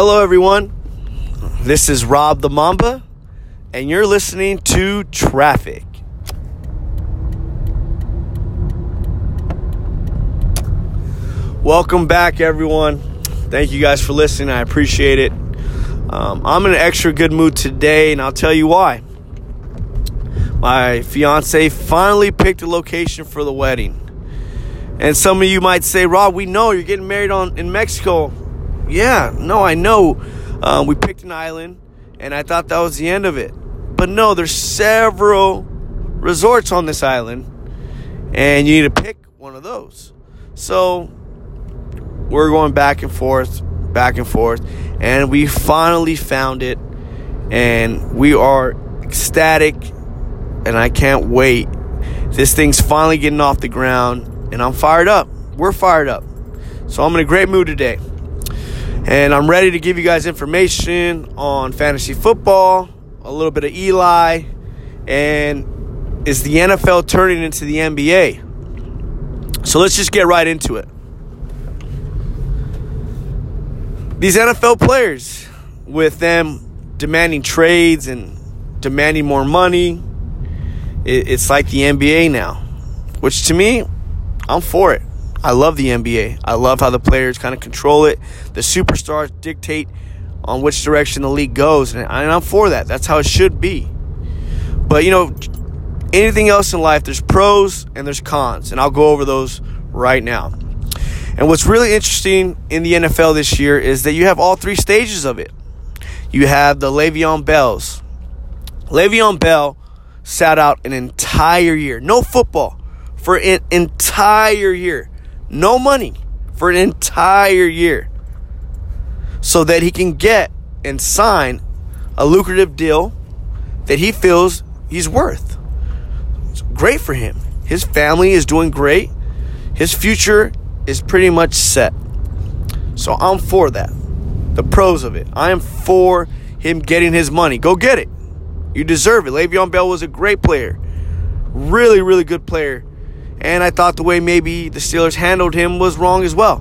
Hello, everyone. This is Rob the Mamba, and you're listening to Traffic. Welcome back, everyone. Thank you guys for listening. I appreciate it. Um, I'm in an extra good mood today, and I'll tell you why. My fiance finally picked a location for the wedding. And some of you might say, Rob, we know you're getting married on in Mexico. Yeah, no, I know. Um, we picked an island, and I thought that was the end of it. But no, there's several resorts on this island, and you need to pick one of those. So we're going back and forth, back and forth, and we finally found it, and we are ecstatic, and I can't wait. This thing's finally getting off the ground, and I'm fired up. We're fired up. So I'm in a great mood today. And I'm ready to give you guys information on fantasy football, a little bit of Eli, and is the NFL turning into the NBA? So let's just get right into it. these NFL players, with them demanding trades and demanding more money, it's like the NBA now, which to me, I'm for it. I love the NBA. I love how the players kind of control it. The superstars dictate on which direction the league goes, and I'm for that. That's how it should be. But you know, anything else in life, there's pros and there's cons, and I'll go over those right now. And what's really interesting in the NFL this year is that you have all three stages of it. You have the Le'Veon Bells. Le'Veon Bell sat out an entire year, no football, for an entire year, no money for an entire year, so that he can get and sign a lucrative deal that he feels he's worth. It's great for him. His family is doing great. His future is pretty much set. So I'm for that. The pros of it. I am for him getting his money. Go get it. You deserve it. Le'Veon Bell was a great player. Really, really good player. And I thought the way maybe the Steelers handled him was wrong as well.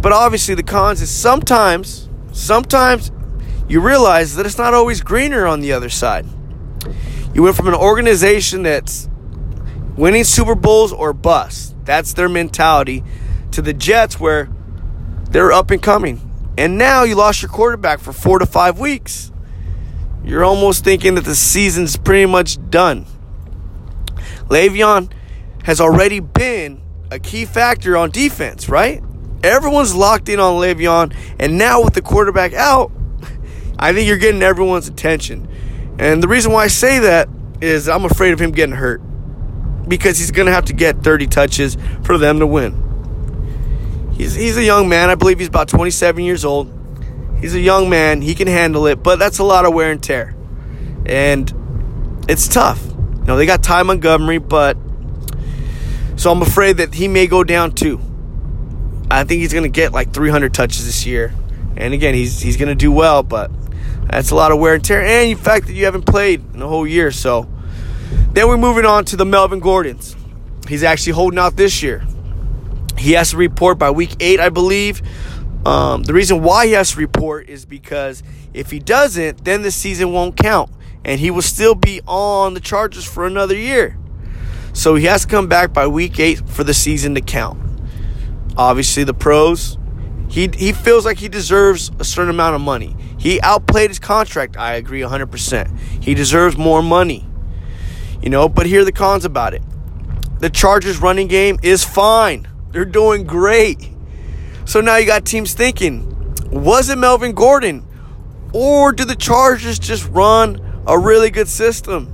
But obviously the cons is sometimes, sometimes you realize that it's not always greener on the other side. You went from an organization that's winning Super Bowls or bust that's their mentality to the Jets, where they're up and coming. And now you lost your quarterback for four to five weeks. You're almost thinking that the season's pretty much done. Le'Veon has already been a key factor on defense, right? Everyone's locked in on Le'Veon, and now with the quarterback out, I think you're getting everyone's attention. And the reason why I say that is I'm afraid of him getting hurt because he's going to have to get 30 touches for them to win. He's, he's a young man. I believe he's about 27 years old. He's a young man. He can handle it, but that's a lot of wear and tear. And it's tough. You know, they got Ty Montgomery, but so I'm afraid that he may go down too. I think he's going to get like 300 touches this year. And again, he's he's going to do well, but that's a lot of wear and tear. And the fact that you haven't played in a whole year, so then we're moving on to the Melvin Gordons. He's actually holding out this year. He has to report by week eight, I believe. Um, the reason why he has to report is because if he doesn't, then the season won't count. And he will still be on the Chargers for another year. So he has to come back by week eight for the season to count. Obviously, the pros, he, he feels like he deserves a certain amount of money. He outplayed his contract. I agree 100%. He deserves more money. You know, but here are the cons about it. The Chargers running game is fine. They're doing great. So now you got teams thinking, was it Melvin Gordon? Or do the Chargers just run a really good system?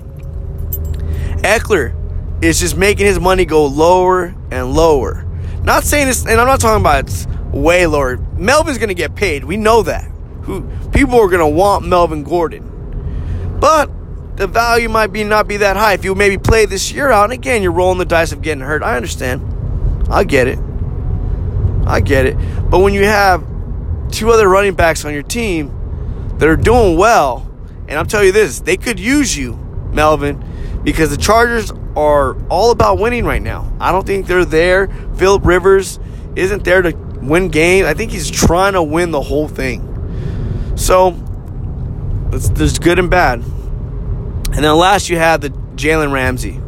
Ekeler is just making his money go lower and lower. Not saying this, and I'm not talking about it's way lower. Melvin's going to get paid. We know that. Who people are going to want Melvin Gordon, but the value might be not be that high. If you maybe play this year out, and again, you're rolling the dice of getting hurt. I understand. I get it. I get it. But when you have two other running backs on your team that are doing well, and I'm telling you this, they could use you, Melvin, because the Chargers are all about winning right now. I don't think they're there. Philip Rivers isn't there to win games. I think he's trying to win the whole thing. So there's good and bad. And then last you had the Jalen Ramsey.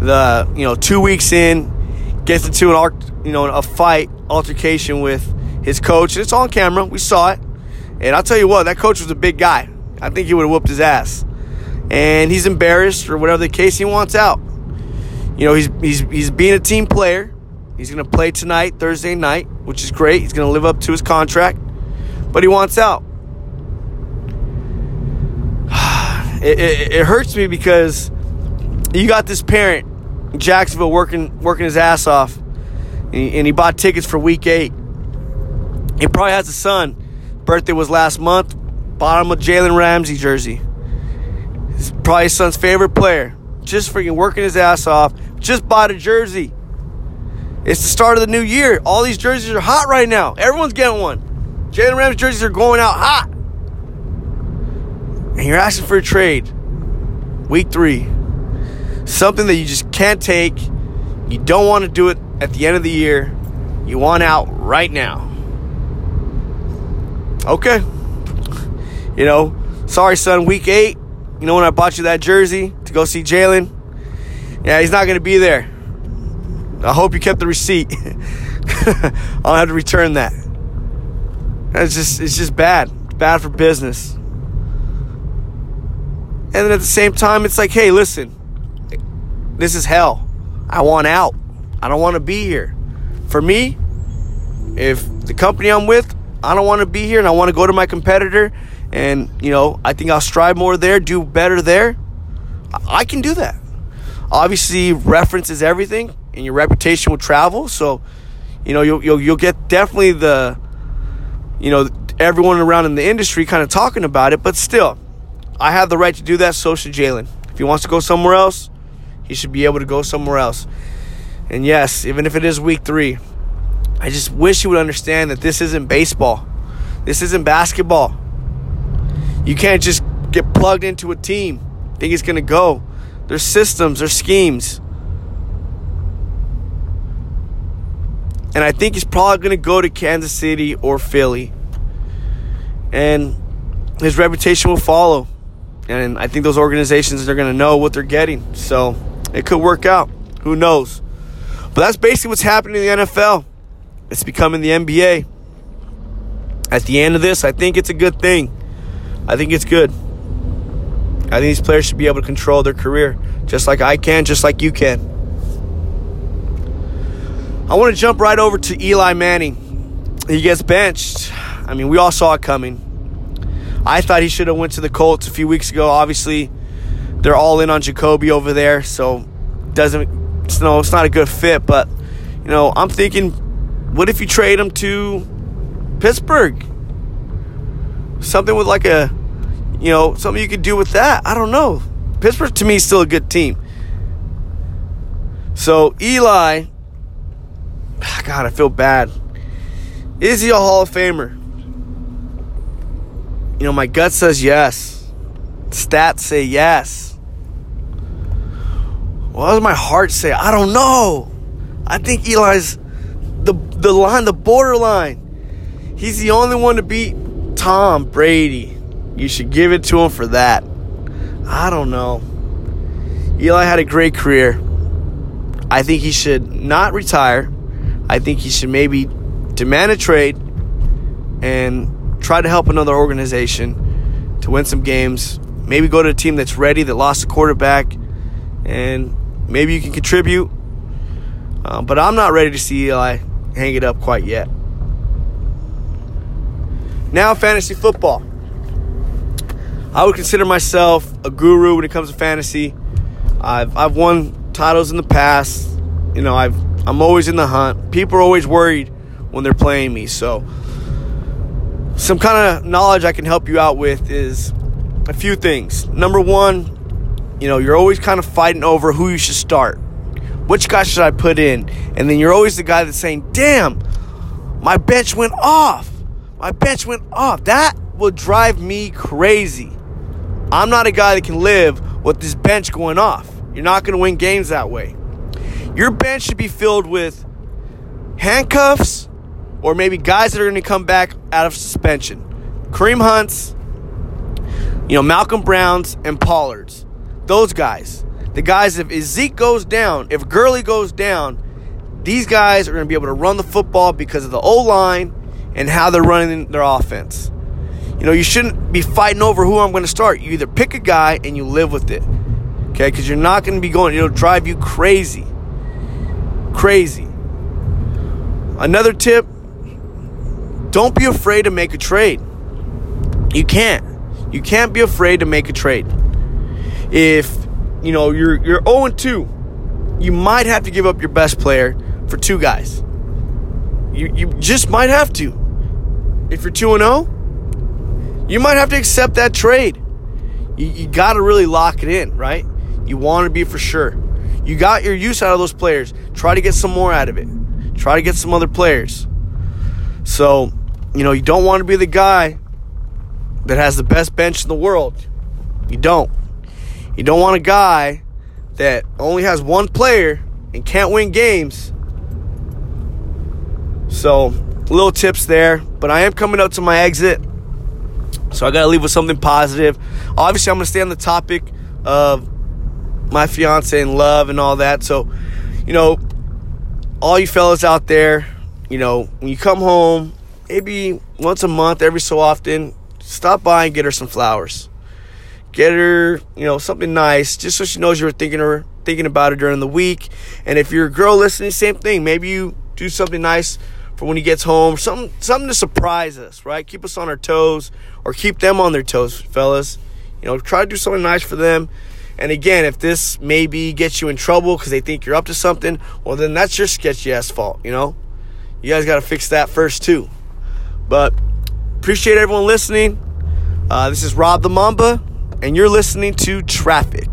The you know two weeks in gets into an arc, you know a fight altercation with his coach. It's on camera. We saw it. And I'll tell you what, that coach was a big guy. I think he would have whooped his ass. And he's embarrassed or whatever the case. He wants out. You know, he's he's he's being a team player. He's going to play tonight, Thursday night, which is great. He's going to live up to his contract, but he wants out. It, it, it hurts me because you got this parent, Jacksonville, working working his ass off, and he, and he bought tickets for Week Eight. He probably has a son. Birthday was last month. Bottom of Jalen Ramsey jersey. He's probably his son's favorite player. Just freaking working his ass off. Just bought a jersey. It's the start of the new year. All these jerseys are hot right now. Everyone's getting one. Jalen Ramsey jerseys are going out hot. And you're asking for a trade. Week three. Something that you just can't take. You don't want to do it at the end of the year. You want out right now. Okay. You know, sorry, son, week eight. You know when I bought you that jersey to go see Jalen? Yeah, he's not going to be there. I hope you kept the receipt. I'll have to return that. It's just it's just bad. Bad for business. And then at the same time, it's like, hey, listen, this is hell. I want out. I don't want to be here. For me, if the company I'm with, I don't want to be here and I want to go to my competitor and, you know, I think I'll strive more there, do better there, I can do that. Obviously, reference is everything and your reputation will travel. So, you know, you'll, you'll, you'll get definitely the, you know, everyone around in the industry kind of talking about it, but still, I have the right to do that. So should Jalen. If he wants to go somewhere else, he should be able to go somewhere else. And yes, even if it is week three, I just wish you would understand that this isn't baseball. This isn't basketball. You can't just get plugged into a team, think it's going to go. There's systems, there's schemes. And I think he's probably going to go to Kansas City or Philly. And his reputation will follow. And I think those organizations are going to know what they're getting. So it could work out. Who knows? But that's basically what's happening in the NFL. It's becoming the NBA. At the end of this, I think it's a good thing. I think it's good. I think these players should be able to control their career just like I can, just like you can. I want to jump right over to Eli Manning. He gets benched. I mean, we all saw it coming. I thought he should have went to the Colts a few weeks ago. Obviously, they're all in on Jacoby over there, so doesn't it's, no, it's not a good fit. But you know, I'm thinking, what if you trade him to Pittsburgh? Something with like a, you know, something you could do with that. I don't know. Pittsburgh to me is still a good team. So Eli God, I feel bad. Is he a Hall of Famer? You know, my gut says yes. Stats say yes. What does my heart say? I don't know. I think Eli's the line, the borderline. He's the only one to beat Tom Brady. You should give it to him for that. I don't know. Eli had a great career. I think he should not retire. I think he should maybe demand a trade and try to help another organization to win some games. Maybe go to a team that's ready, that lost a quarterback, and maybe you can contribute. Uh, but I'm not ready to see Eli hang it up quite yet. Now, fantasy football. I would consider myself a guru when it comes to fantasy. I've, I've won titles in the past. You know, I've I'm always in the hunt. People are always worried when they're playing me. So, some kind of knowledge I can help you out with is a few things. Number one, you know, you're always kind of fighting over who you should start. Which guy should I put in? And then you're always the guy that's saying, damn, my bench went off. My bench went off. That will drive me crazy. I'm not a guy that can live with this bench going off. You're not going to win games that way. Your bench should be filled with handcuffs or maybe guys that are going to come back out of suspension. Kareem Hunts, you know, Malcolm Browns and Pollards. Those guys. The guys, if Zeke goes down, if Gurley goes down, these guys are going to be able to run the football because of the O line and how they're running their offense. You know, you shouldn't be fighting over who I'm going to start. You either pick a guy and you live with it. Okay? Because you're not going to be going, it'll drive you crazy. Crazy. Another tip don't be afraid to make a trade. You can't. You can't be afraid to make a trade. If, you know, you're you're 0 2, you might have to give up your best player for two guys. You you just might have to. If you're 2 0, you might have to accept that trade. You, you got to really lock it in, right? You want to be for sure. You got your use out of those players. Try to get some more out of it. Try to get some other players. So, you know, you don't want to be the guy that has the best bench in the world. You don't. You don't want a guy that only has one player and can't win games. So, little tips there. But I am coming up to my exit. So I got to leave with something positive. Obviously, I'm going to stay on the topic of my fiance and love and all that. So, you know, all you fellas out there, you know, when you come home, maybe once a month, every so often, stop by and get her some flowers. Get her, you know, something nice, just so she knows you were thinking her thinking about her during the week. And if you're a girl listening, same thing. Maybe you do something nice for when he gets home, something something to surprise us, right? Keep us on our toes or keep them on their toes, fellas. You know, try to do something nice for them. And again, if this maybe gets you in trouble because they think you're up to something, well, then that's your sketchy ass fault, you know? You guys got to fix that first, too. But appreciate everyone listening. Uh, this is Rob the Mamba, and you're listening to Traffic.